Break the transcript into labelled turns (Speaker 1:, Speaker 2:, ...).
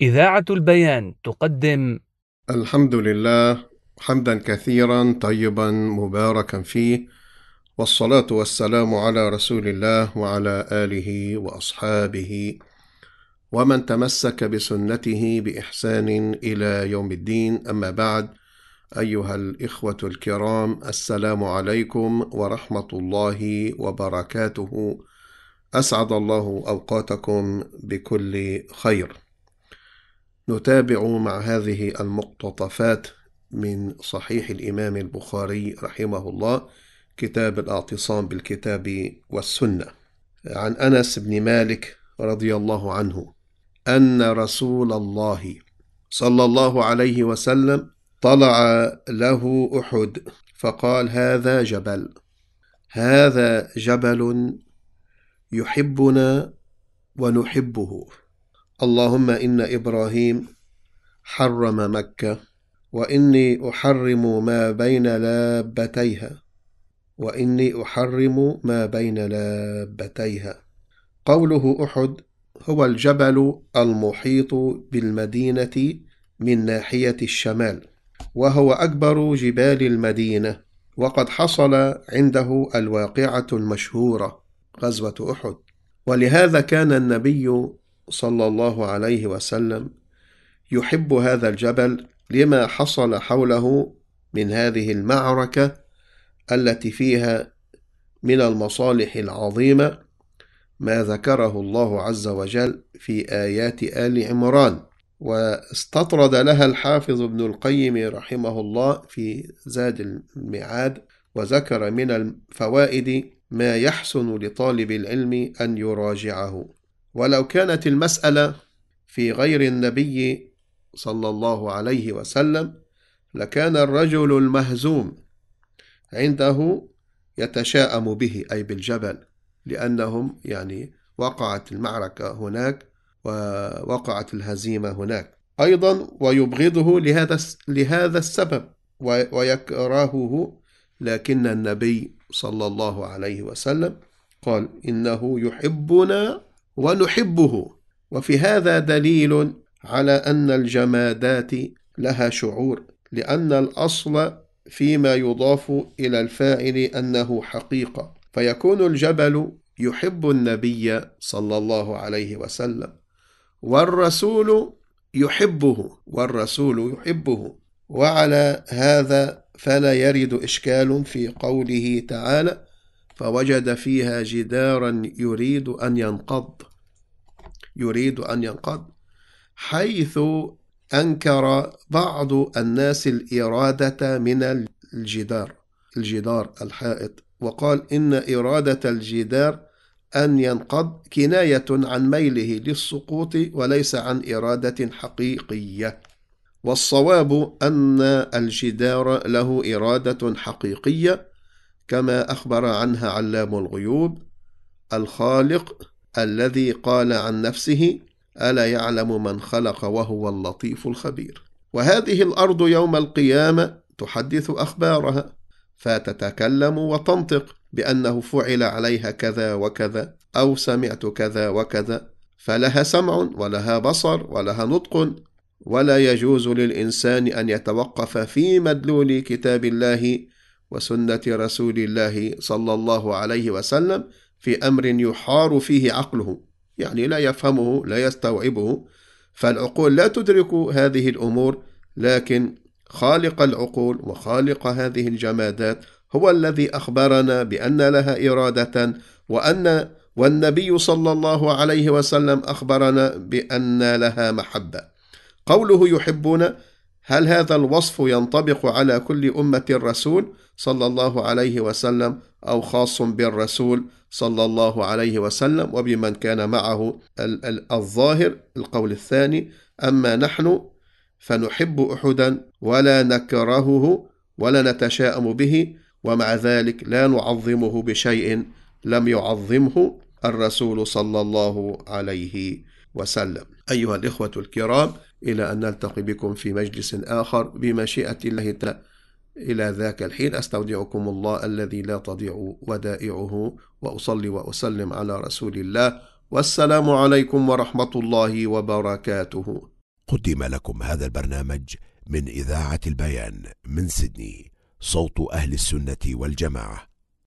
Speaker 1: إذاعة البيان تقدم.
Speaker 2: الحمد لله حمدا كثيرا طيبا مباركا فيه والصلاة والسلام على رسول الله وعلى آله وأصحابه ومن تمسك بسنته بإحسان إلى يوم الدين. أما بعد أيها الإخوة الكرام السلام عليكم ورحمة الله وبركاته. أسعد الله أوقاتكم بكل خير. نتابع مع هذه المقتطفات من صحيح الإمام البخاري رحمه الله كتاب الاعتصام بالكتاب والسنة. عن أنس بن مالك رضي الله عنه أن رسول الله صلى الله عليه وسلم طلع له أحد فقال هذا جبل هذا جبل يحبنا ونحبه. اللهم إن إبراهيم حرم مكة وإني أحرم ما بين لابتيها وإني أحرم ما بين لابتيها. قوله أحد هو الجبل المحيط بالمدينة من ناحية الشمال وهو أكبر جبال المدينة وقد حصل عنده الواقعة المشهورة غزوة أحد. ولهذا كان النبي صلى الله عليه وسلم يحب هذا الجبل لما حصل حوله من هذه المعركة التي فيها من المصالح العظيمة ما ذكره الله عز وجل في آيات آل عمران. واستطرد لها الحافظ ابن القيم رحمه الله في زاد المعاد وذكر من الفوائد ما يحسن لطالب العلم أن يراجعه. ولو كانت المسألة في غير النبي صلى الله عليه وسلم لكان الرجل المهزوم عنده يتشاءم به أي بالجبل لأنهم يعني وقعت المعركة هناك ووقعت الهزيمة هناك. أيضا ويبغضه لهذا لهذا السبب ويكرهه لكن النبي صلى الله عليه وسلم قال إنه يحبنا ونحبه. وفي هذا دليل على أن الجمادات لها شعور لأن الأصل فيما يضاف إلى الفاعل أنه حقيقة. فيكون الجبل يحب النبي صلى الله عليه وسلم والرسول يحبه والرسول يحبه. وعلى هذا فلا يرد إشكال في قوله تعالى فوجد فيها جدارا يريد أن ينقض يريد أن ينقض حيث أنكر بعض الناس الإرادة من الجدار الجدار الحائط وقال إن إرادة الجدار أن ينقض كناية عن ميله للسقوط وليس عن إرادة حقيقية. والصواب أن الجدار له إرادة حقيقية كما أخبر عنها علام الغيوب الخالق الذي قال عن نفسه ألا يعلم من خلق وهو اللطيف الخبير. وهذه الأرض يوم القيامة تحدث أخبارها. فتتكلم وتنطق بأنه فعل عليها كذا وكذا أو سمعت كذا وكذا. فلها سمع ولها بصر ولها نطق. ولا يجوز للإنسان أن يتوقف في مدلول كتاب الله وسنة رسول الله صلى الله عليه وسلم في أمر يحار فيه عقله يعني لا يفهمه لا يستوعبه. فالعقول لا تدرك هذه الأمور لكن خالق العقول وخالق هذه الجمادات هو الذي أخبرنا بأن لها إرادة وأن والنبي صلى الله عليه وسلم أخبرنا بأن لها محبة. قوله يحبون هل هذا الوصف ينطبق على كل أمة الرسول صلى الله عليه وسلم أو خاص بالرسول صلى الله عليه وسلم وبمن كان معه الظاهر؟ القول الثاني أما نحن فنحب أحدا ولا نكرهه ولا نتشاءم به ومع ذلك لا نعظمه بشيء لم يعظمه الرسول صلى الله عليه وسلم. أيها الإخوة الكرام إلى أن نلتقي بكم في مجلس آخر بمشيئة الله تعالى. إلى ذاك الحين أستودعكم الله الذي لا تضيع ودائعه وأصلي وأسلم على رسول الله. والسلام عليكم ورحمة الله وبركاته.
Speaker 3: قدم لكم هذا البرنامج من إذاعة البيان من سيدني صوت أهل السنة والجماعة.